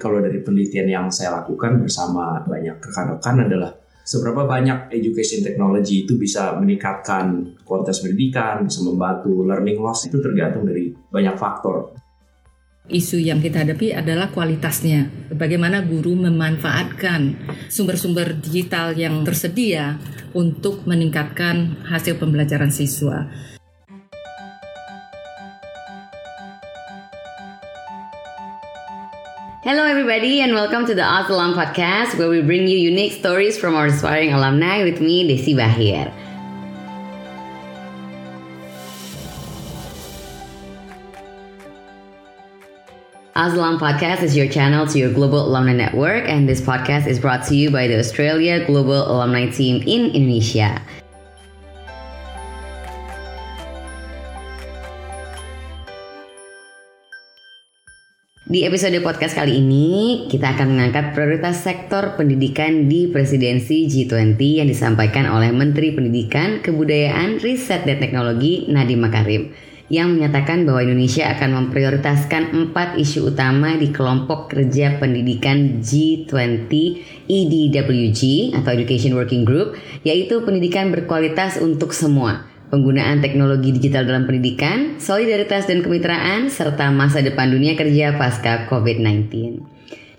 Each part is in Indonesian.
Kalau dari penelitian yang saya lakukan bersama banyak rekan-rekan adalah seberapa banyak education technology itu bisa meningkatkan kualitas pendidikan, bisa membantu learning loss itu tergantung dari banyak faktor. Isu yang kita hadapi adalah kualitasnya. Bagaimana guru memanfaatkan sumber-sumber digital yang tersedia untuk meningkatkan hasil pembelajaran siswa. Hello, everybody, and welcome to the Oz Alum Podcast, where we bring you unique stories from our aspiring alumni with me, Desi Bahir. Aslam Podcast is your channel to your global alumni network, and this podcast is brought to you by the Australia Global Alumni Team in Indonesia. Di episode podcast kali ini, kita akan mengangkat prioritas sektor pendidikan di presidensi G20 yang disampaikan oleh Menteri Pendidikan, Kebudayaan, Riset, dan Teknologi Nadiem Makarim yang menyatakan bahwa Indonesia akan memprioritaskan empat isu utama di kelompok kerja pendidikan G20 EDWG atau Education Working Group, yaitu pendidikan berkualitas untuk semua penggunaan teknologi digital dalam pendidikan, solidaritas dan kemitraan, serta masa depan dunia kerja pasca COVID-19.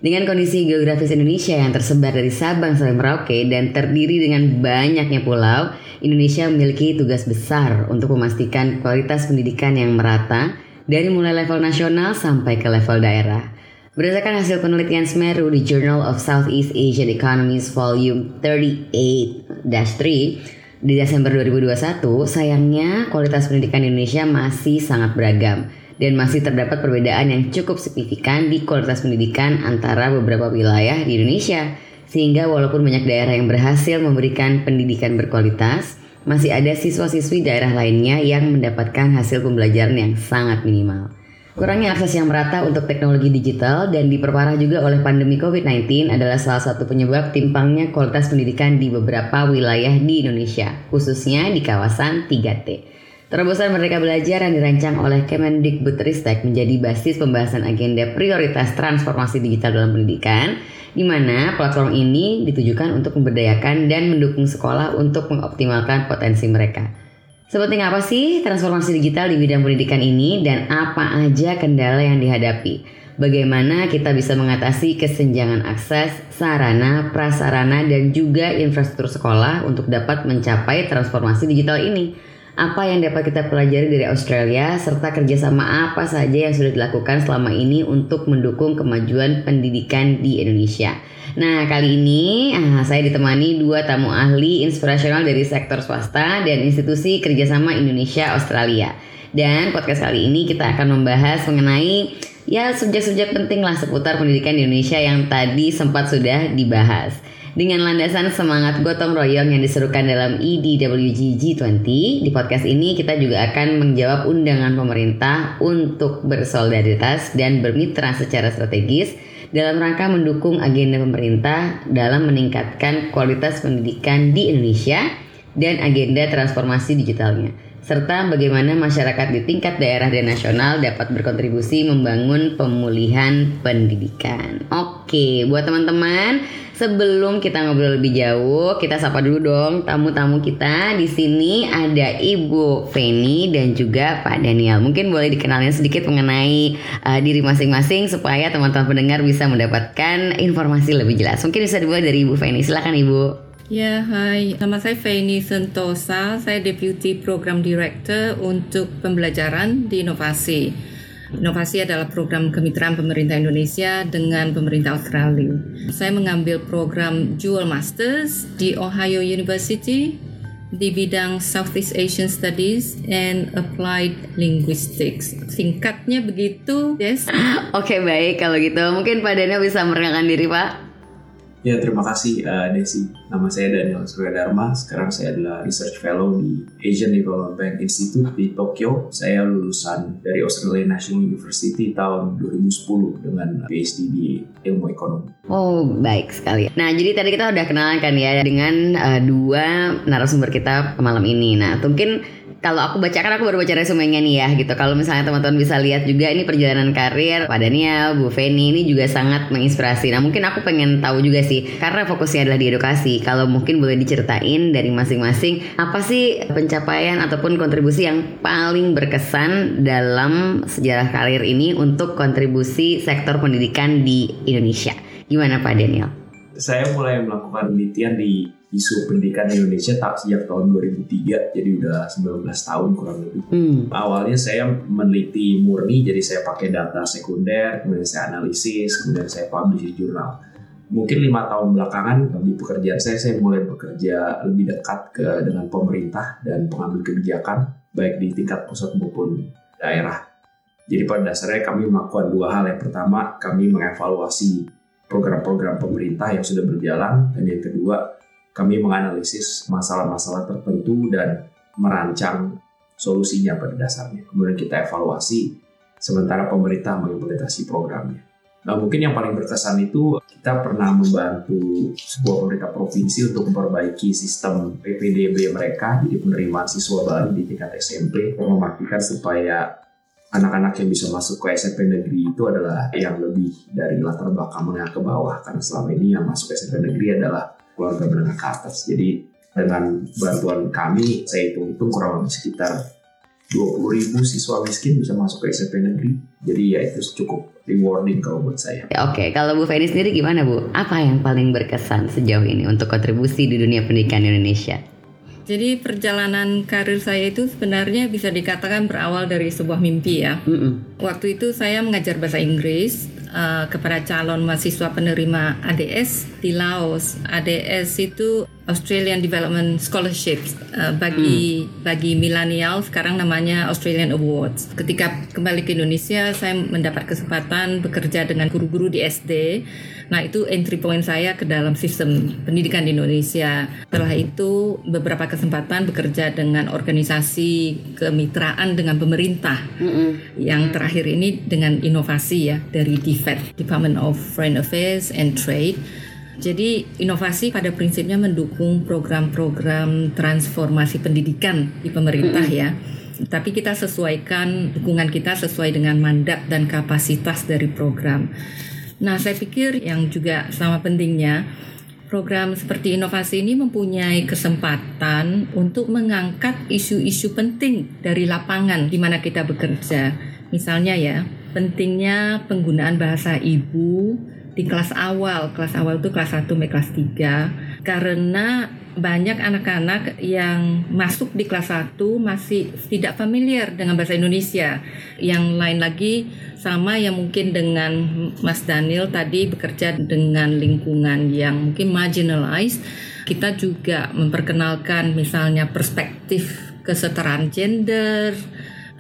Dengan kondisi geografis Indonesia yang tersebar dari Sabang sampai Merauke dan terdiri dengan banyaknya pulau, Indonesia memiliki tugas besar untuk memastikan kualitas pendidikan yang merata dari mulai level nasional sampai ke level daerah. Berdasarkan hasil penelitian Semeru di Journal of Southeast Asian Economies Volume 38-3, di Desember 2021, sayangnya kualitas pendidikan Indonesia masih sangat beragam dan masih terdapat perbedaan yang cukup signifikan di kualitas pendidikan antara beberapa wilayah di Indonesia. Sehingga walaupun banyak daerah yang berhasil memberikan pendidikan berkualitas, masih ada siswa-siswi daerah lainnya yang mendapatkan hasil pembelajaran yang sangat minimal. Kurangnya akses yang merata untuk teknologi digital dan diperparah juga oleh pandemi COVID-19 adalah salah satu penyebab timpangnya kualitas pendidikan di beberapa wilayah di Indonesia, khususnya di kawasan 3T. Terobosan Merdeka Belajar yang dirancang oleh Kemendikbudristek menjadi basis pembahasan agenda prioritas transformasi digital dalam pendidikan, di mana platform ini ditujukan untuk memberdayakan dan mendukung sekolah untuk mengoptimalkan potensi mereka. Sepenting apa sih transformasi digital di bidang pendidikan ini dan apa aja kendala yang dihadapi? Bagaimana kita bisa mengatasi kesenjangan akses, sarana, prasarana, dan juga infrastruktur sekolah untuk dapat mencapai transformasi digital ini? Apa yang dapat kita pelajari dari Australia, serta kerjasama apa saja yang sudah dilakukan selama ini untuk mendukung kemajuan pendidikan di Indonesia? Nah, kali ini ah, saya ditemani dua tamu ahli inspirasional dari sektor swasta dan institusi kerjasama Indonesia Australia. Dan podcast kali ini kita akan membahas mengenai ya subjek-subjek penting lah seputar pendidikan di Indonesia yang tadi sempat sudah dibahas. Dengan landasan semangat gotong royong yang diserukan dalam EDWG G20, di podcast ini kita juga akan menjawab undangan pemerintah untuk bersolidaritas dan bermitra secara strategis dalam rangka mendukung agenda pemerintah dalam meningkatkan kualitas pendidikan di Indonesia dan agenda transformasi digitalnya serta bagaimana masyarakat di tingkat daerah dan nasional dapat berkontribusi membangun pemulihan pendidikan. Oke, buat teman-teman, sebelum kita ngobrol lebih jauh, kita sapa dulu dong tamu-tamu kita. Di sini ada Ibu Feni dan juga Pak Daniel. Mungkin boleh dikenalin sedikit mengenai uh, diri masing-masing supaya teman-teman pendengar bisa mendapatkan informasi lebih jelas. Mungkin bisa dimulai dari Ibu Feni. Silakan Ibu. Ya, hai. Nama saya Feni Sentosa. Saya Deputy Program Director untuk pembelajaran di inovasi. Inovasi adalah program kemitraan pemerintah Indonesia dengan pemerintah Australia. Saya mengambil program Dual Masters di Ohio University di bidang Southeast Asian Studies and Applied Linguistics. Singkatnya begitu, yes. Oke, baik kalau gitu. Mungkin Pak Daniel bisa merengkan diri, Pak. Ya, terima kasih uh, Desi. Nama saya Daniel Surya. Sekarang saya adalah Research Fellow di Asian Development Institute di Tokyo. Saya lulusan dari Australian National University tahun 2010 dengan PhD di ilmu ekonomi. Oh, baik sekali. Nah, jadi tadi kita udah kenalan kan ya dengan uh, dua narasumber kita malam ini. Nah, mungkin kalau aku baca kan aku baru baca resumenya nih ya gitu. Kalau misalnya teman-teman bisa lihat juga ini perjalanan karir Pak Daniel, Bu Feni ini juga sangat menginspirasi. Nah mungkin aku pengen tahu juga sih karena fokusnya adalah di edukasi. Kalau mungkin boleh diceritain dari masing-masing apa sih pencapaian ataupun kontribusi yang paling berkesan dalam sejarah karir ini untuk kontribusi sektor pendidikan di Indonesia. Gimana Pak Daniel? Saya mulai melakukan penelitian di isu pendidikan Indonesia tak sejak tahun 2003 jadi udah 19 tahun kurang lebih. Hmm. awalnya saya meneliti murni jadi saya pakai data sekunder kemudian saya analisis kemudian saya publish di jurnal. Mungkin lima tahun belakangan di pekerjaan saya saya mulai bekerja lebih dekat ke dengan pemerintah dan pengambil kebijakan baik di tingkat pusat maupun daerah. Jadi pada dasarnya kami melakukan dua hal. Yang pertama kami mengevaluasi program-program pemerintah yang sudah berjalan dan yang kedua kami menganalisis masalah-masalah tertentu dan merancang solusinya pada dasarnya. Kemudian kita evaluasi sementara pemerintah mengimplementasi programnya. Nah mungkin yang paling berkesan itu kita pernah membantu sebuah pemerintah provinsi untuk memperbaiki sistem PPDB mereka, jadi penerimaan siswa baru di tingkat SMP, memastikan supaya anak-anak yang bisa masuk ke SMP negeri itu adalah yang lebih dari latar belakang menengah ke bawah, karena selama ini yang masuk SMP negeri adalah keluarga menengah ke atas. Jadi dengan bantuan kami, saya hitung-hitung kurang lebih sekitar 20 ribu siswa miskin bisa masuk ke SMP negeri. Jadi ya itu cukup rewarding kalau buat saya. Oke, okay. kalau Bu Feni sendiri gimana Bu? Apa yang paling berkesan sejauh ini untuk kontribusi di dunia pendidikan Indonesia? Jadi perjalanan karir saya itu sebenarnya bisa dikatakan berawal dari sebuah mimpi ya. Mm -mm. Waktu itu saya mengajar bahasa Inggris uh, kepada calon mahasiswa penerima ADS di Laos. ADS itu Australian Development Scholarship uh, bagi hmm. bagi milenial sekarang namanya Australian Awards. Ketika kembali ke Indonesia saya mendapat kesempatan bekerja dengan guru-guru di SD. Nah, itu entry point saya ke dalam sistem pendidikan di Indonesia. Setelah itu beberapa kesempatan bekerja dengan organisasi kemitraan dengan pemerintah. -hmm. Yang terakhir ini dengan inovasi ya dari DFAT, Department of Foreign Affairs and Trade jadi inovasi pada prinsipnya mendukung program-program transformasi pendidikan di pemerintah ya. Tapi kita sesuaikan dukungan kita sesuai dengan mandat dan kapasitas dari program. Nah, saya pikir yang juga sama pentingnya program seperti inovasi ini mempunyai kesempatan untuk mengangkat isu-isu penting dari lapangan di mana kita bekerja. Misalnya ya, pentingnya penggunaan bahasa ibu di kelas awal, kelas awal itu kelas 1 sampai kelas 3 karena banyak anak-anak yang masuk di kelas 1 masih tidak familiar dengan bahasa Indonesia. Yang lain lagi sama yang mungkin dengan Mas Daniel tadi bekerja dengan lingkungan yang mungkin marginalized. Kita juga memperkenalkan misalnya perspektif kesetaraan gender,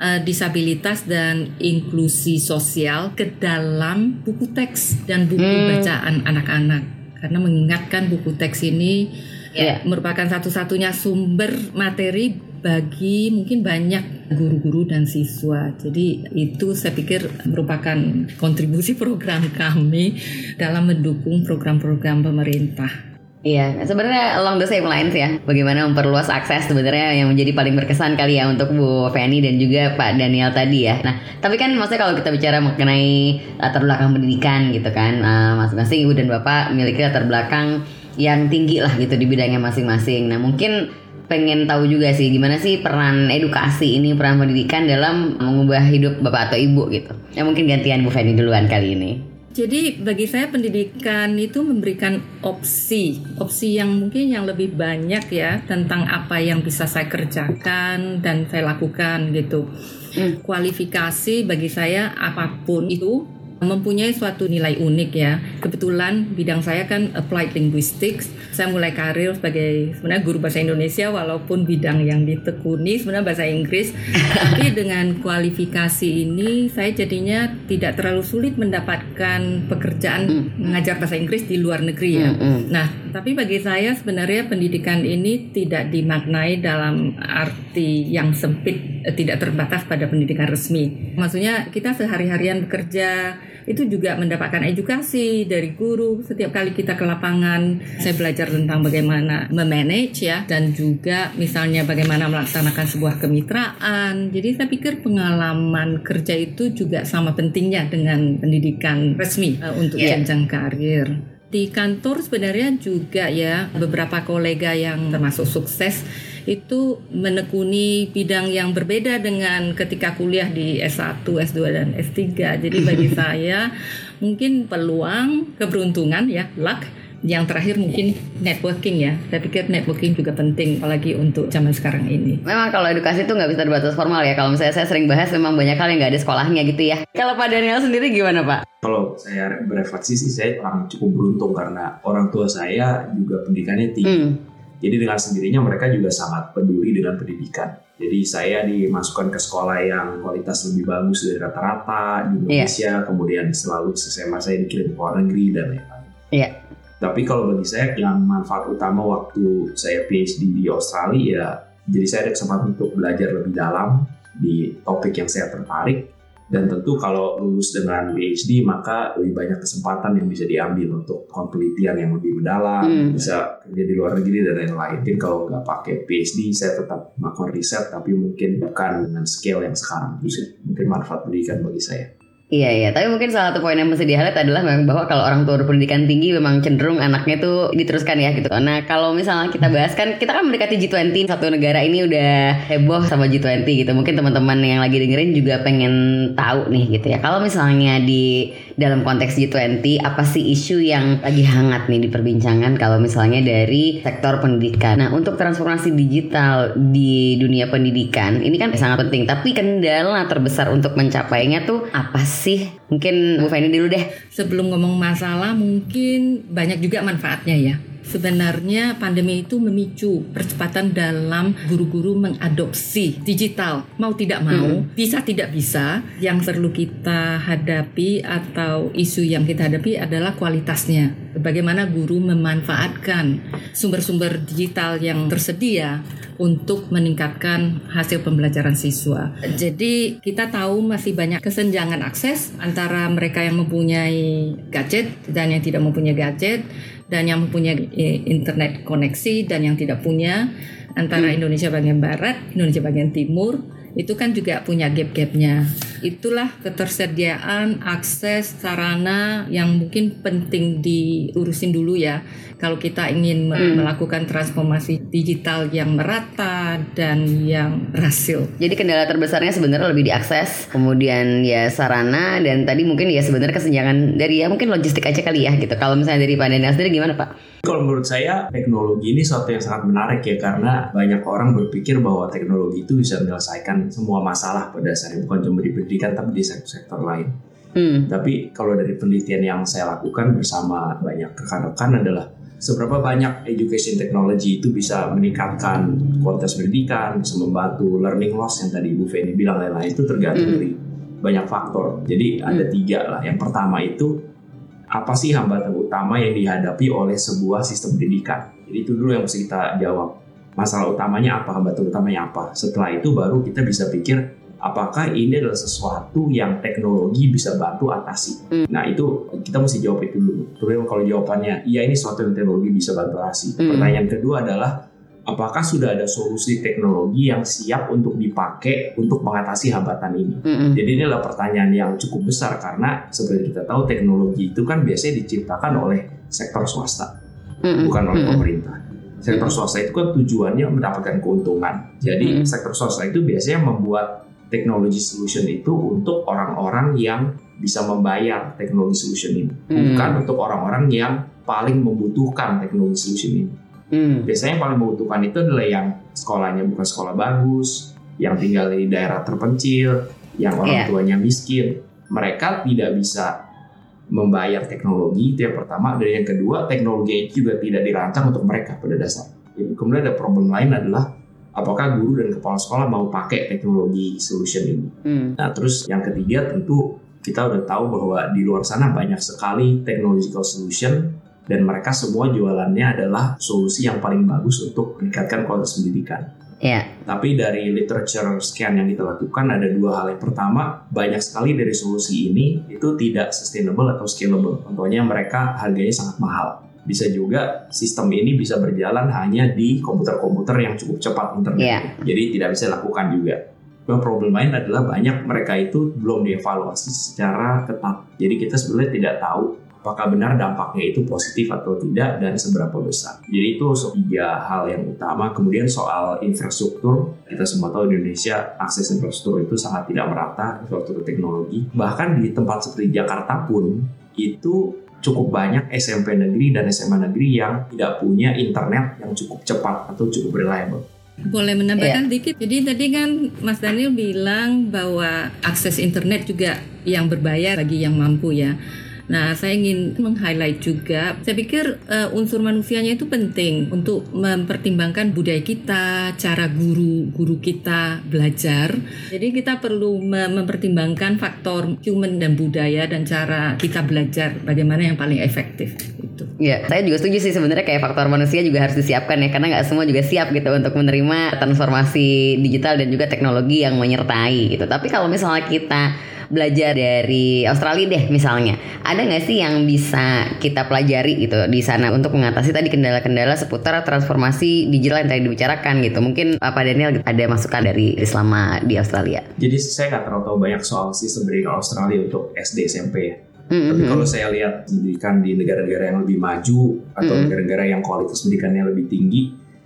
uh, disabilitas dan inklusi sosial ke dalam buku teks dan buku hmm. bacaan anak-anak karena mengingatkan buku teks ini yeah. merupakan satu-satunya sumber materi bagi mungkin banyak guru-guru dan siswa. Jadi itu saya pikir merupakan kontribusi program kami dalam mendukung program-program pemerintah. Iya, sebenarnya along the same lines ya. Bagaimana memperluas akses sebenarnya yang menjadi paling berkesan kali ya untuk Bu Feni dan juga Pak Daniel tadi ya. Nah, tapi kan maksudnya kalau kita bicara mengenai latar belakang pendidikan gitu kan, uh, masing-masing ibu dan bapak memiliki latar belakang yang tinggi lah gitu di bidangnya masing-masing. Nah, mungkin pengen tahu juga sih gimana sih peran edukasi ini peran pendidikan dalam mengubah hidup bapak atau ibu gitu. Ya mungkin gantian Bu Feni duluan kali ini. Jadi bagi saya pendidikan itu memberikan opsi, opsi yang mungkin yang lebih banyak ya tentang apa yang bisa saya kerjakan dan saya lakukan gitu. Hmm. Kualifikasi bagi saya apa pun itu mempunyai suatu nilai unik ya. Kebetulan bidang saya kan applied linguistics. Saya mulai karir sebagai sebenarnya guru bahasa Indonesia walaupun bidang yang ditekuni sebenarnya bahasa Inggris. Tapi dengan kualifikasi ini saya jadinya tidak terlalu sulit mendapatkan pekerjaan mm. mengajar bahasa Inggris di luar negeri ya. Mm -hmm. Nah, tapi bagi saya sebenarnya pendidikan ini tidak dimaknai dalam arti yang sempit, eh, tidak terbatas pada pendidikan resmi. Maksudnya kita sehari-harian bekerja itu juga mendapatkan edukasi dari guru. Setiap kali kita ke lapangan, saya belajar tentang bagaimana memanage ya dan juga misalnya bagaimana melaksanakan sebuah kemitraan. Jadi saya pikir pengalaman kerja itu juga sama pentingnya dengan pendidikan resmi uh, untuk yeah. jenjang karir di kantor sebenarnya juga ya beberapa kolega yang termasuk sukses itu menekuni bidang yang berbeda dengan ketika kuliah di S1, S2 dan S3. Jadi bagi saya mungkin peluang, keberuntungan ya, luck yang terakhir mungkin networking ya. Saya pikir networking juga penting apalagi untuk zaman sekarang ini. Memang kalau edukasi itu nggak bisa terbatas formal ya. Kalau misalnya saya sering bahas memang banyak hal yang nggak ada sekolahnya gitu ya. Kalau Pak Daniel sendiri gimana Pak? Kalau saya berefleksi sih saya orang cukup beruntung karena orang tua saya juga pendidikannya tinggi. Hmm jadi dengan sendirinya mereka juga sangat peduli dengan pendidikan. Jadi saya dimasukkan ke sekolah yang kualitas lebih bagus dari rata-rata di iya. Indonesia, yeah. kemudian selalu SMA saya dikirim ke luar negeri dan lain-lain. Yeah. Tapi kalau bagi saya yang manfaat utama waktu saya PhD di Australia ya, jadi saya ada kesempatan untuk belajar lebih dalam di topik yang saya tertarik dan tentu kalau lulus dengan PhD maka lebih banyak kesempatan yang bisa diambil untuk penelitian yang lebih mendalam, hmm. bisa kerja di luar negeri dan lain-lain. Mungkin kalau nggak pakai PhD saya tetap melakukan riset tapi mungkin bukan dengan scale yang sekarang. Itu mungkin manfaat pendidikan bagi saya. Iya iya, tapi mungkin salah satu poin yang mesti di adalah memang bahwa kalau orang tua berpendidikan tinggi memang cenderung anaknya tuh diteruskan ya gitu. Nah kalau misalnya kita bahas kan kita kan mendekati G20 satu negara ini udah heboh sama G20 gitu. Mungkin teman-teman yang lagi dengerin juga pengen tahu nih gitu ya. Kalau misalnya di dalam konteks G20 apa sih isu yang lagi hangat nih diperbincangkan kalau misalnya dari sektor pendidikan. Nah untuk transformasi digital di dunia pendidikan ini kan sangat penting. Tapi kendala terbesar untuk mencapainya tuh apa sih? sih? Mungkin Bu Feni dulu deh. Sebelum ngomong masalah, mungkin banyak juga manfaatnya ya. Sebenarnya pandemi itu memicu percepatan dalam guru-guru mengadopsi digital. Mau tidak mau, hmm. bisa tidak bisa, yang perlu kita hadapi atau isu yang kita hadapi adalah kualitasnya. Bagaimana guru memanfaatkan sumber-sumber digital yang tersedia untuk meningkatkan hasil pembelajaran siswa. Jadi kita tahu masih banyak kesenjangan akses antara mereka yang mempunyai gadget dan yang tidak mempunyai gadget dan yang mempunyai eh, internet koneksi dan yang tidak punya antara hmm. Indonesia bagian barat, Indonesia bagian timur itu kan juga punya gap-gapnya. Itulah ketersediaan akses sarana yang mungkin penting diurusin dulu ya. Kalau kita ingin hmm. melakukan transformasi digital yang merata dan yang berhasil. Jadi kendala terbesarnya sebenarnya lebih diakses, kemudian ya sarana dan tadi mungkin ya sebenarnya kesenjangan dari ya mungkin logistik aja kali ya gitu. Kalau misalnya dari Pak Daniel sendiri gimana Pak? Kalau menurut saya teknologi ini suatu yang sangat menarik ya karena banyak orang berpikir bahwa teknologi itu bisa menyelesaikan semua masalah pada dasarnya bukan cuma di pendidikan tapi di sektor-sektor lain. Hmm. Tapi kalau dari penelitian yang saya lakukan bersama banyak rekan-rekan adalah seberapa banyak education technology itu bisa meningkatkan kualitas pendidikan, bisa membantu learning loss yang tadi Bu Feni bilang lain-lain itu tergantung hmm. dari banyak faktor. Jadi ada hmm. tiga lah. Yang pertama itu apa sih hambatan utama yang dihadapi oleh sebuah sistem pendidikan? Jadi itu dulu yang mesti kita jawab. Masalah utamanya apa, hambatan utamanya apa? Setelah itu baru kita bisa pikir apakah ini adalah sesuatu yang teknologi bisa bantu atasi. Hmm. Nah itu kita mesti jawab itu dulu. Terus kalau jawabannya iya ini sesuatu yang teknologi bisa bantu atasi. Hmm. Pertanyaan kedua adalah apakah sudah ada solusi teknologi yang siap untuk dipakai untuk mengatasi hambatan ini? Mm-hmm. Jadi ini adalah pertanyaan yang cukup besar karena seperti kita tahu teknologi itu kan biasanya diciptakan oleh sektor swasta, mm-hmm. bukan oleh mm-hmm. pemerintah. Sektor swasta itu kan tujuannya mendapatkan keuntungan. Jadi mm-hmm. sektor swasta itu biasanya membuat teknologi solution itu untuk orang-orang yang bisa membayar teknologi solution ini, mm-hmm. bukan untuk orang-orang yang paling membutuhkan teknologi solution ini. Hmm. Biasanya yang paling membutuhkan itu adalah yang sekolahnya bukan sekolah bagus, yang tinggal di daerah terpencil, yang orang yeah. tuanya miskin. Mereka tidak bisa membayar teknologi itu yang pertama dan yang kedua teknologi itu juga tidak dirancang untuk mereka pada dasar. Kemudian ada problem lain adalah apakah guru dan kepala sekolah mau pakai teknologi solution ini. Hmm. Nah terus yang ketiga tentu kita udah tahu bahwa di luar sana banyak sekali technological solution dan mereka semua jualannya adalah solusi yang paling bagus untuk meningkatkan kualitas pendidikan. Ya. Tapi dari literature scan yang kita lakukan ada dua hal. Yang pertama, banyak sekali dari solusi ini itu tidak sustainable atau scalable. Contohnya mereka harganya sangat mahal. Bisa juga sistem ini bisa berjalan hanya di komputer-komputer yang cukup cepat internet. Iya. Jadi tidak bisa lakukan juga. Nah, problem lain adalah banyak mereka itu belum dievaluasi secara ketat. Jadi kita sebenarnya tidak tahu apakah benar dampaknya itu positif atau tidak dan seberapa besar. Jadi itu tiga hal yang utama. Kemudian soal infrastruktur, kita semua tahu di Indonesia akses infrastruktur itu sangat tidak merata, infrastruktur teknologi. Bahkan di tempat seperti Jakarta pun itu cukup banyak SMP negeri dan SMA negeri yang tidak punya internet yang cukup cepat atau cukup reliable. Boleh menambahkan dikit. Jadi tadi kan Mas Daniel bilang bahwa akses internet juga yang berbayar bagi yang mampu ya. Nah, saya ingin meng-highlight juga, saya pikir uh, unsur manusianya itu penting untuk mempertimbangkan budaya kita, cara guru-guru kita belajar. Jadi kita perlu mempertimbangkan faktor human dan budaya dan cara kita belajar bagaimana yang paling efektif. Itu. Ya, saya juga setuju sih sebenarnya kayak faktor manusia juga harus disiapkan ya karena nggak semua juga siap gitu untuk menerima transformasi digital dan juga teknologi yang menyertai gitu. Tapi kalau misalnya kita belajar dari Australia deh misalnya, ada nggak sih yang bisa kita pelajari gitu di sana untuk mengatasi tadi kendala-kendala seputar transformasi digital yang tadi dibicarakan gitu? Mungkin Pak Daniel ada masukan dari selama di Australia? Jadi saya nggak terlalu tahu banyak soal sistem pendidikan Australia untuk SD SMP ya. Mm-hmm. Tapi kalau saya lihat pendidikan di negara-negara yang lebih maju atau mm-hmm. negara-negara yang kualitas pendidikannya lebih tinggi,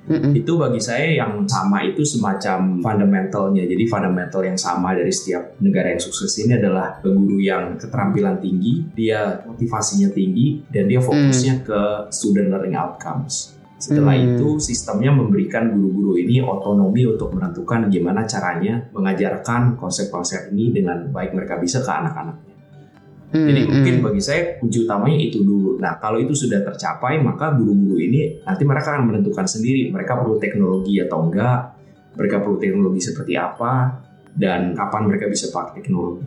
Mm-hmm. Itu bagi saya yang sama itu semacam fundamentalnya. Jadi fundamental yang sama dari setiap negara yang sukses ini adalah guru yang keterampilan tinggi, dia motivasinya tinggi, dan dia fokusnya mm. ke student learning outcomes. Setelah mm. itu sistemnya memberikan guru-guru ini otonomi untuk menentukan gimana caranya mengajarkan konsep-konsep ini dengan baik mereka bisa ke anak-anaknya. Hmm, Jadi mungkin hmm. bagi saya kunci utamanya itu dulu. Nah kalau itu sudah tercapai maka guru-guru ini nanti mereka akan menentukan sendiri mereka perlu teknologi atau enggak, mereka perlu teknologi seperti apa dan kapan mereka bisa pakai teknologi.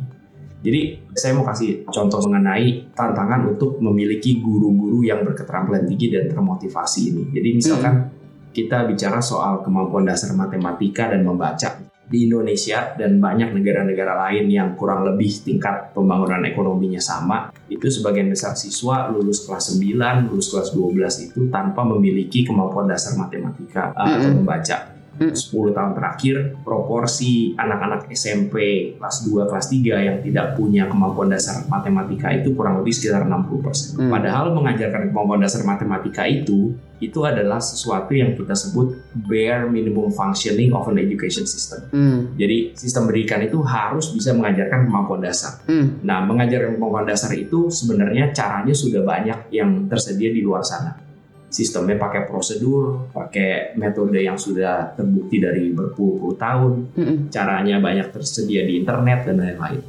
Jadi saya mau kasih contoh mengenai tantangan untuk memiliki guru-guru yang berketerampilan tinggi dan termotivasi ini. Jadi misalkan hmm. kita bicara soal kemampuan dasar matematika dan membaca di Indonesia dan banyak negara-negara lain yang kurang lebih tingkat pembangunan ekonominya sama, itu sebagian besar siswa lulus kelas 9, lulus kelas 12 itu tanpa memiliki kemampuan dasar matematika uh, atau membaca. 10 tahun terakhir proporsi anak-anak SMP kelas 2 kelas 3 yang tidak punya kemampuan dasar matematika itu kurang lebih sekitar 60%. Hmm. Padahal mengajarkan kemampuan dasar matematika itu itu adalah sesuatu yang kita sebut bare minimum functioning of an education system. Hmm. Jadi sistem pendidikan itu harus bisa mengajarkan kemampuan dasar. Hmm. Nah, mengajarkan kemampuan dasar itu sebenarnya caranya sudah banyak yang tersedia di luar sana sistemnya pakai prosedur, pakai metode yang sudah terbukti dari berpuluh-puluh tahun, mm-hmm. caranya banyak tersedia di internet dan lain-lain.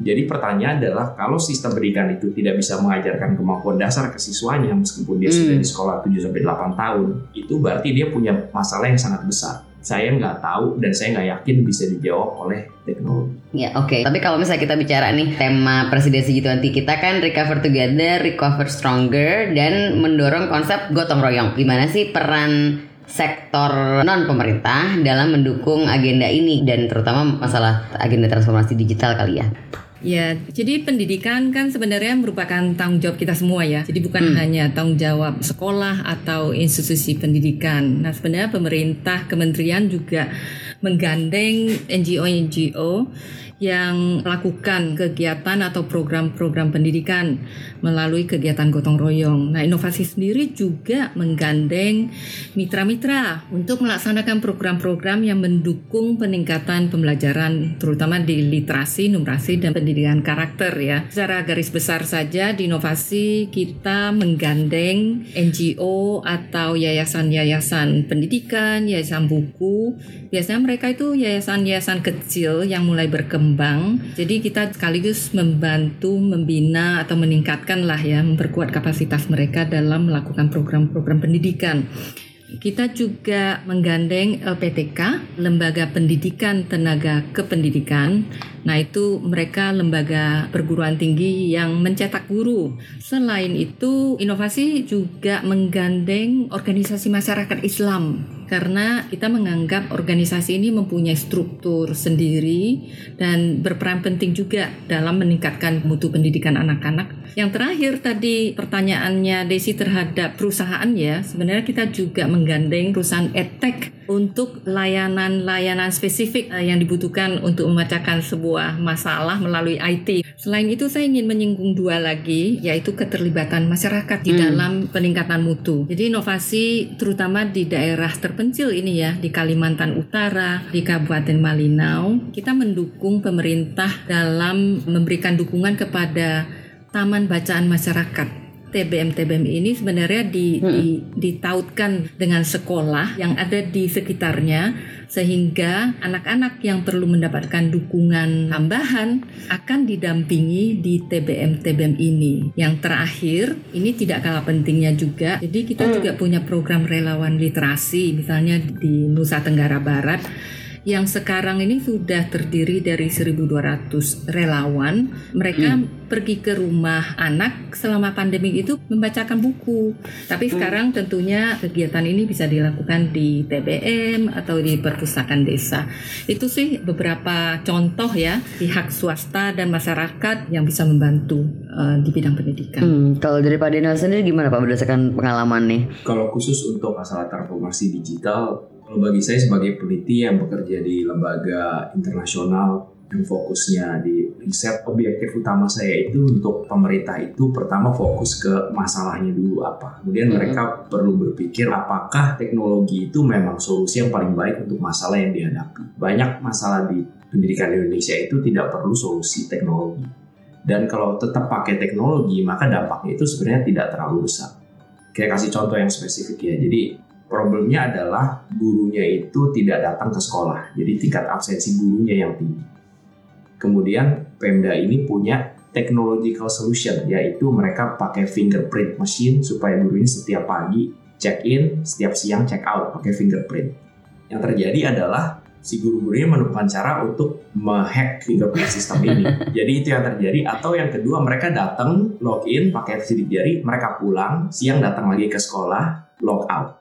Jadi pertanyaan adalah kalau sistem pendidikan itu tidak bisa mengajarkan kemampuan dasar ke siswanya meskipun dia sudah di sekolah 7 sampai 8 tahun, itu berarti dia punya masalah yang sangat besar saya nggak tahu dan saya nggak yakin bisa dijawab oleh teknologi. Ya oke. Okay. Tapi kalau misalnya kita bicara nih tema presidensi G20 kita kan recover together, recover stronger dan mendorong konsep gotong royong. Gimana sih peran sektor non pemerintah dalam mendukung agenda ini dan terutama masalah agenda transformasi digital kali ya? Ya, jadi pendidikan kan sebenarnya merupakan tanggung jawab kita semua ya. Jadi bukan hmm. hanya tanggung jawab sekolah atau institusi pendidikan. Nah, sebenarnya pemerintah, kementerian juga menggandeng NGO-NGO yang melakukan kegiatan atau program-program pendidikan melalui kegiatan gotong royong. Nah, inovasi sendiri juga menggandeng mitra-mitra untuk melaksanakan program-program yang mendukung peningkatan pembelajaran terutama di literasi, numerasi dan pendidikan karakter ya. Secara garis besar saja di inovasi kita menggandeng NGO atau yayasan-yayasan pendidikan, yayasan buku. Biasanya mereka itu yayasan-yayasan kecil yang mulai berkembang berkembang. Jadi kita sekaligus membantu membina atau meningkatkan lah ya, memperkuat kapasitas mereka dalam melakukan program-program pendidikan. Kita juga menggandeng LPTK, Lembaga Pendidikan Tenaga Kependidikan. Nah, itu mereka lembaga perguruan tinggi yang mencetak guru. Selain itu, inovasi juga menggandeng organisasi masyarakat Islam karena kita menganggap organisasi ini mempunyai struktur sendiri dan berperan penting juga dalam meningkatkan mutu pendidikan anak-anak. Yang terakhir tadi pertanyaannya Desi terhadap perusahaan ya, sebenarnya kita juga menggandeng perusahaan edtech untuk layanan-layanan spesifik eh, yang dibutuhkan untuk memecahkan sebuah masalah melalui IT. Selain itu saya ingin menyinggung dua lagi yaitu keterlibatan masyarakat di hmm. dalam peningkatan mutu. Jadi inovasi terutama di daerah terpencil ini ya di Kalimantan Utara, di Kabupaten Malinau, kita mendukung pemerintah dalam memberikan dukungan kepada taman bacaan masyarakat TBM-TBM ini sebenarnya di, hmm. di, ditautkan dengan sekolah yang ada di sekitarnya sehingga anak-anak yang perlu mendapatkan dukungan tambahan akan didampingi di TBM-TBM ini. Yang terakhir, ini tidak kalah pentingnya juga. Jadi kita hmm. juga punya program relawan literasi misalnya di Nusa Tenggara Barat yang sekarang ini sudah terdiri dari 1.200 relawan. Mereka hmm. pergi ke rumah anak selama pandemi itu membacakan buku. Tapi hmm. sekarang tentunya kegiatan ini bisa dilakukan di TBM atau di perpustakaan desa. Itu sih beberapa contoh ya pihak swasta dan masyarakat yang bisa membantu uh, di bidang pendidikan. Hmm, kalau dari Pak Denal sendiri gimana Pak berdasarkan pengalaman nih? Kalau khusus untuk masalah transformasi digital kalau bagi saya sebagai peneliti yang bekerja di lembaga internasional yang fokusnya di riset objektif utama saya itu untuk pemerintah itu pertama fokus ke masalahnya dulu apa. Kemudian mm -hmm. mereka perlu berpikir apakah teknologi itu memang solusi yang paling baik untuk masalah yang dihadapi. Banyak masalah di pendidikan Indonesia itu tidak perlu solusi teknologi. Dan kalau tetap pakai teknologi maka dampaknya itu sebenarnya tidak terlalu besar. Kayak kasih contoh yang spesifik ya. Jadi Problemnya adalah gurunya itu tidak datang ke sekolah, jadi tingkat absensi gurunya yang tinggi. Kemudian Pemda ini punya technological solution, yaitu mereka pakai fingerprint machine supaya gurunya setiap pagi check in, setiap siang check out pakai fingerprint. Yang terjadi adalah si guru-gurunya menemukan cara untuk menghack fingerprint sistem ini. Jadi itu yang terjadi. Atau yang kedua mereka datang login pakai sidik jari, mereka pulang siang datang lagi ke sekolah log out.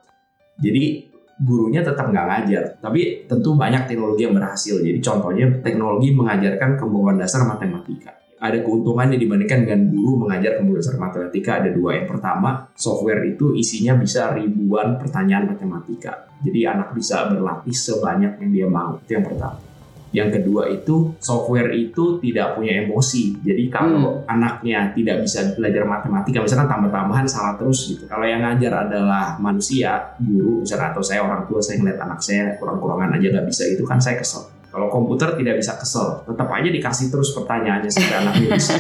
Jadi gurunya tetap nggak ngajar, tapi tentu banyak teknologi yang berhasil. Jadi contohnya teknologi mengajarkan kemampuan dasar matematika. Ada keuntungannya dibandingkan dengan guru mengajar kemampuan dasar matematika ada dua. Yang pertama, software itu isinya bisa ribuan pertanyaan matematika. Jadi anak bisa berlatih sebanyak yang dia mau. Itu yang pertama. Yang kedua itu software itu tidak punya emosi. Jadi kalau hmm. anaknya tidak bisa belajar matematika, misalkan tambah-tambahan salah terus gitu. Kalau yang ngajar adalah manusia, guru misalnya atau saya orang tua, saya ngeliat anak saya kurang-kurangan aja nggak bisa itu kan saya kesel. Kalau komputer tidak bisa kesel, tetap aja dikasih terus pertanyaannya sampai anaknya bisa.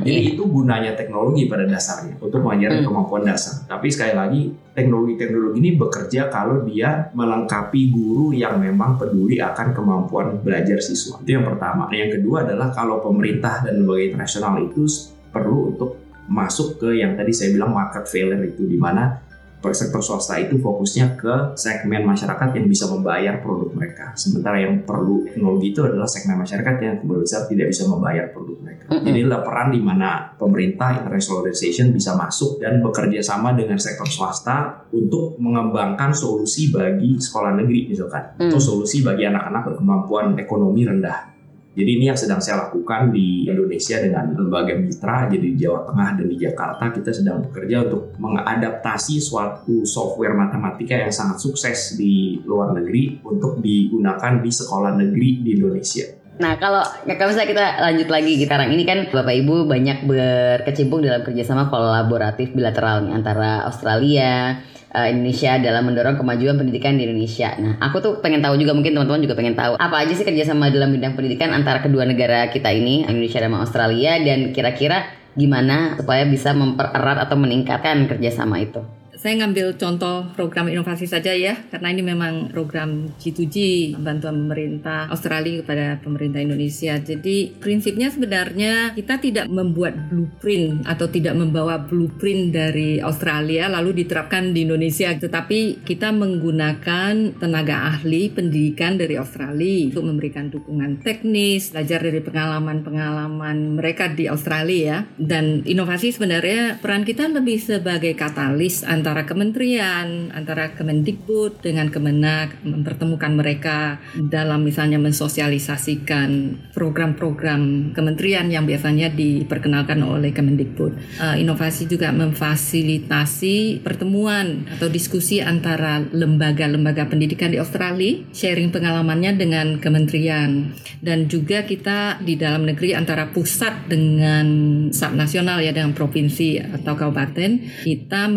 Jadi itu gunanya teknologi pada dasarnya untuk mengajarkan hmm. kemampuan dasar. Tapi sekali lagi teknologi-teknologi ini bekerja kalau dia melengkapi guru yang memang peduli akan kemampuan belajar siswa. Itu yang pertama. Yang kedua adalah kalau pemerintah dan lembaga internasional itu perlu untuk masuk ke yang tadi saya bilang market failure itu di mana sektor swasta itu fokusnya ke segmen masyarakat yang bisa membayar produk mereka. Sementara yang perlu teknologi itu adalah segmen masyarakat yang besar tidak bisa membayar produk mereka. Mm -hmm. Jadi adalah peran di mana pemerintah international organization bisa masuk dan bekerja sama dengan sektor swasta untuk mengembangkan solusi bagi sekolah negeri misalkan mm. atau solusi bagi anak-anak berkemampuan ekonomi rendah jadi ini yang sedang saya lakukan di Indonesia dengan lembaga mitra, jadi di Jawa Tengah dan di Jakarta kita sedang bekerja untuk mengadaptasi suatu software matematika yang sangat sukses di luar negeri untuk digunakan di sekolah negeri di Indonesia. Nah kalau kalau misalnya kita lanjut lagi sekarang ini kan Bapak Ibu banyak berkecimpung dalam kerjasama kolaboratif bilateral antara Australia, uh, Indonesia dalam mendorong kemajuan pendidikan di Indonesia. Nah, aku tuh pengen tahu juga mungkin teman-teman juga pengen tahu apa aja sih kerjasama dalam bidang pendidikan antara kedua negara kita ini, Indonesia dan Australia, dan kira-kira gimana supaya bisa mempererat atau meningkatkan kerjasama itu saya ngambil contoh program inovasi saja ya, karena ini memang program G2G, bantuan pemerintah Australia kepada pemerintah Indonesia. Jadi prinsipnya sebenarnya kita tidak membuat blueprint atau tidak membawa blueprint dari Australia lalu diterapkan di Indonesia, tetapi kita menggunakan tenaga ahli pendidikan dari Australia untuk memberikan dukungan teknis, belajar dari pengalaman-pengalaman mereka di Australia. Dan inovasi sebenarnya peran kita lebih sebagai katalis antara antara kementerian, antara Kemendikbud dengan Kemenak mempertemukan mereka dalam misalnya mensosialisasikan program-program kementerian yang biasanya diperkenalkan oleh Kemendikbud. Uh, inovasi juga memfasilitasi pertemuan atau diskusi antara lembaga-lembaga pendidikan di Australia, sharing pengalamannya dengan kementerian dan juga kita di dalam negeri antara pusat dengan subnasional ya dengan provinsi atau kabupaten kita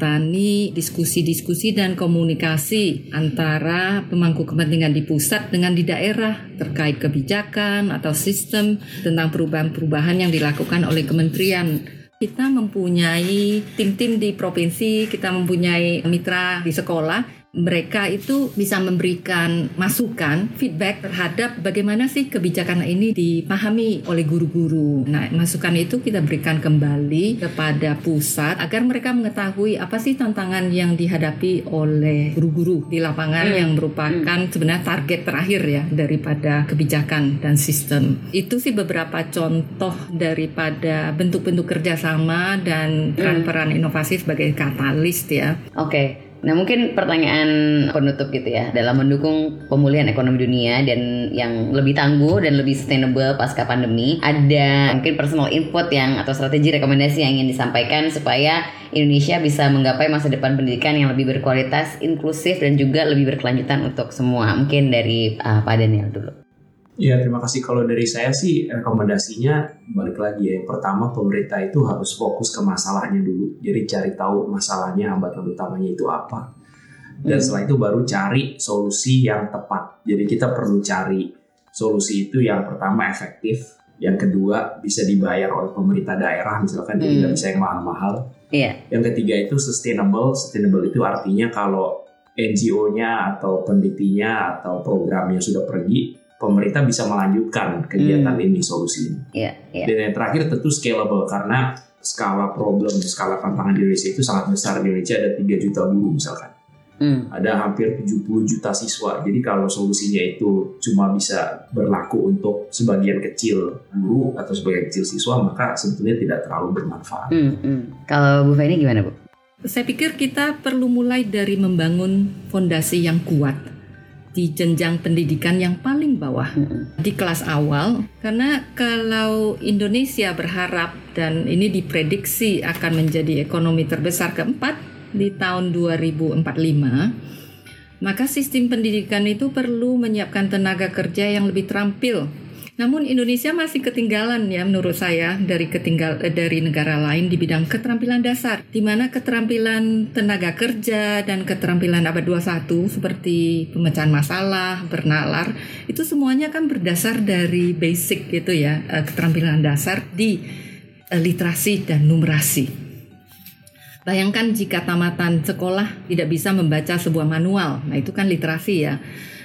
menjembatani diskusi-diskusi dan komunikasi antara pemangku kepentingan di pusat dengan di daerah terkait kebijakan atau sistem tentang perubahan-perubahan yang dilakukan oleh kementerian. Kita mempunyai tim-tim di provinsi, kita mempunyai mitra di sekolah mereka itu bisa memberikan masukan, feedback terhadap bagaimana sih kebijakan ini dipahami oleh guru-guru. Nah, masukan itu kita berikan kembali kepada pusat agar mereka mengetahui apa sih tantangan yang dihadapi oleh guru-guru di lapangan hmm. yang merupakan hmm. sebenarnya target terakhir ya daripada kebijakan dan sistem. Itu sih beberapa contoh daripada bentuk-bentuk kerjasama dan peran-peran inovasi sebagai katalis ya. Oke. Okay. Nah mungkin pertanyaan penutup gitu ya dalam mendukung pemulihan ekonomi dunia dan yang lebih tangguh dan lebih sustainable pasca pandemi ada mungkin personal input yang atau strategi rekomendasi yang ingin disampaikan supaya Indonesia bisa menggapai masa depan pendidikan yang lebih berkualitas, inklusif dan juga lebih berkelanjutan untuk semua. Mungkin dari uh, Pak Daniel dulu. Ya, terima kasih. Kalau dari saya sih rekomendasinya balik lagi ya. Yang pertama pemerintah itu harus fokus ke masalahnya dulu. Jadi cari tahu masalahnya, hambatan utamanya itu apa. Dan hmm. setelah itu baru cari solusi yang tepat. Jadi kita perlu cari solusi itu yang pertama efektif, yang kedua bisa dibayar oleh pemerintah daerah misalkan hmm. jadi nggak bisa yang mahal-mahal. Iya. Yang ketiga itu sustainable. Sustainable itu artinya kalau NGO-nya atau penelitinya atau programnya sudah pergi, pemerintah bisa melanjutkan kegiatan hmm. ini solusi ini. Yeah, yeah. Dan yang terakhir tentu scalable karena skala problem, skala tantangan di Indonesia itu sangat besar. Di Indonesia ada 3 juta guru misalkan. Hmm. Ada hampir 70 juta siswa. Jadi kalau solusinya itu cuma bisa berlaku untuk sebagian kecil guru atau sebagian kecil siswa, maka sebetulnya tidak terlalu bermanfaat. Hmm, hmm. Kalau Bu Feni gimana Bu? Saya pikir kita perlu mulai dari membangun fondasi yang kuat di jenjang pendidikan yang paling bawah di kelas awal. Karena kalau Indonesia berharap dan ini diprediksi akan menjadi ekonomi terbesar keempat di tahun 2045 maka sistem pendidikan itu perlu menyiapkan tenaga kerja yang lebih terampil namun Indonesia masih ketinggalan ya menurut saya dari ketinggal eh, dari negara lain di bidang keterampilan dasar di mana keterampilan tenaga kerja dan keterampilan abad 21 seperti pemecahan masalah, bernalar itu semuanya kan berdasar dari basic gitu ya eh, keterampilan dasar di eh, literasi dan numerasi. Bayangkan jika tamatan sekolah tidak bisa membaca sebuah manual. Nah, itu kan literasi ya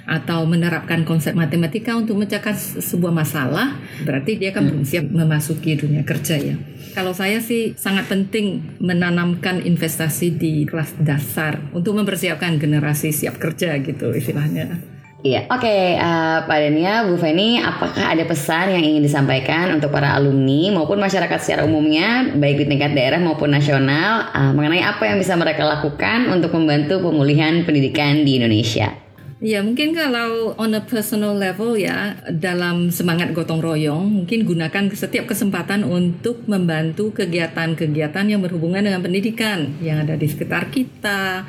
atau menerapkan konsep matematika untuk memecahkan sebuah masalah, berarti dia akan hmm. belum siap memasuki dunia kerja ya. Kalau saya sih sangat penting menanamkan investasi di kelas dasar untuk mempersiapkan generasi siap kerja gitu istilahnya. Iya, oke okay, uh, eh, Pak Dania, Bu Feni, apakah ada pesan yang ingin disampaikan untuk para alumni maupun masyarakat secara umumnya, baik di tingkat daerah maupun nasional, uh, mengenai apa yang bisa mereka lakukan untuk membantu pemulihan pendidikan di Indonesia? Ya mungkin kalau on a personal level ya dalam semangat gotong royong mungkin gunakan setiap kesempatan untuk membantu kegiatan-kegiatan yang berhubungan dengan pendidikan yang ada di sekitar kita.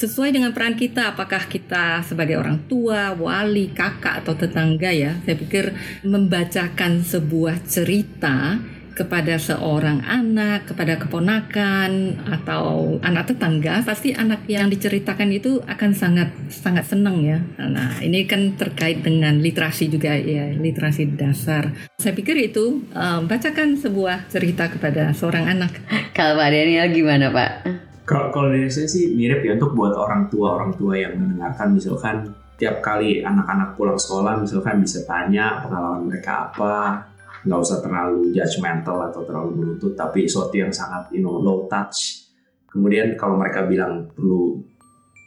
Sesuai dengan peran kita apakah kita sebagai orang tua, wali, kakak atau tetangga ya saya pikir membacakan sebuah cerita kepada seorang anak, kepada keponakan atau anak tetangga, pasti anak yang diceritakan itu akan sangat sangat senang ya. Nah, ini kan terkait dengan literasi juga ya, literasi dasar. Saya pikir itu um, bacakan sebuah cerita kepada seorang anak. Kalau Pak Daniel gimana, Pak? Kalau kalau dari saya sih mirip ya untuk buat orang tua orang tua yang mendengarkan misalkan tiap kali anak-anak pulang sekolah misalkan bisa tanya pengalaman mereka apa nggak usah terlalu judgmental atau terlalu menuntut tapi sesuatu yang sangat you know low touch. Kemudian kalau mereka bilang perlu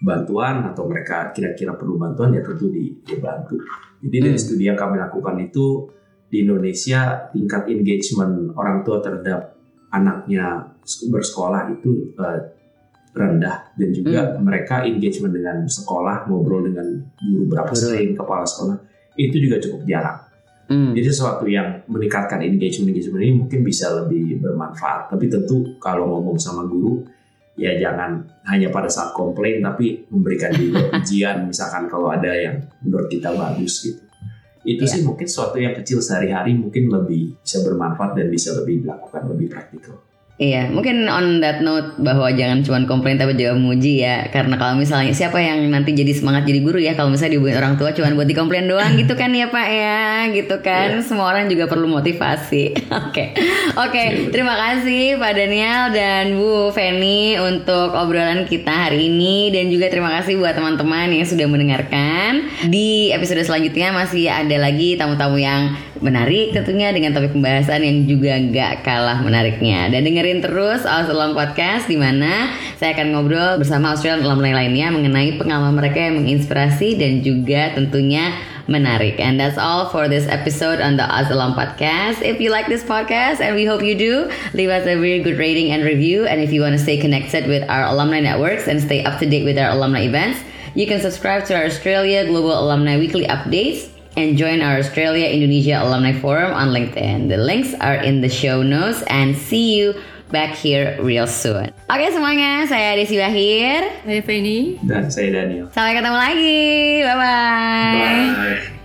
bantuan atau mereka kira-kira perlu bantuan ya tentu dibantu jadi hmm. dari studi yang kami lakukan itu di Indonesia tingkat engagement orang tua terhadap anaknya bersekolah itu uh, rendah. Dan juga mereka engagement dengan sekolah ngobrol dengan guru berapa sering kepala sekolah itu juga cukup jarang. Hmm. Jadi sesuatu yang meningkatkan engagement engagement ini mungkin bisa lebih bermanfaat. Tapi tentu kalau ngomong sama guru ya jangan hanya pada saat komplain tapi memberikan juga ujian misalkan kalau ada yang menurut kita bagus gitu. Itu Iya. sih mungkin sesuatu yang kecil sehari-hari mungkin lebih bisa bermanfaat dan bisa lebih dilakukan lebih praktikal. Iya, mungkin on that note bahwa jangan cuma komplain tapi juga memuji ya. Karena kalau misalnya siapa yang nanti jadi semangat jadi guru ya kalau misalnya dihubungin orang tua cuma buat dikomplain doang gitu kan ya Pak ya, gitu kan. Iya. Semua orang juga perlu motivasi. Oke. Oke, terima kasih Pak Daniel dan Bu Feni untuk obrolan kita hari ini dan juga terima kasih buat teman-teman yang sudah mendengarkan. Di episode selanjutnya masih ada lagi tamu-tamu yang menarik tentunya dengan topik pembahasan yang juga nggak kalah menariknya. Dan dengerin terus Australia Podcast di mana saya akan ngobrol bersama Australian alumni lainnya mengenai pengalaman mereka yang menginspirasi dan juga tentunya menarik. And that's all for this episode on the Australia Podcast. If you like this podcast, and we hope you do, leave us a very good rating and review. And if you want to stay connected with our alumni networks and stay up to date with our alumni events, you can subscribe to our Australia Global Alumni Weekly Updates and join our Australia Indonesia Alumni Forum on LinkedIn. The links are in the show notes and see you back here real soon. Oke semuanya, saya Desi Bahir. Saya Feni. Dan saya Daniel. Sampai ketemu lagi. Bye-bye. Bye.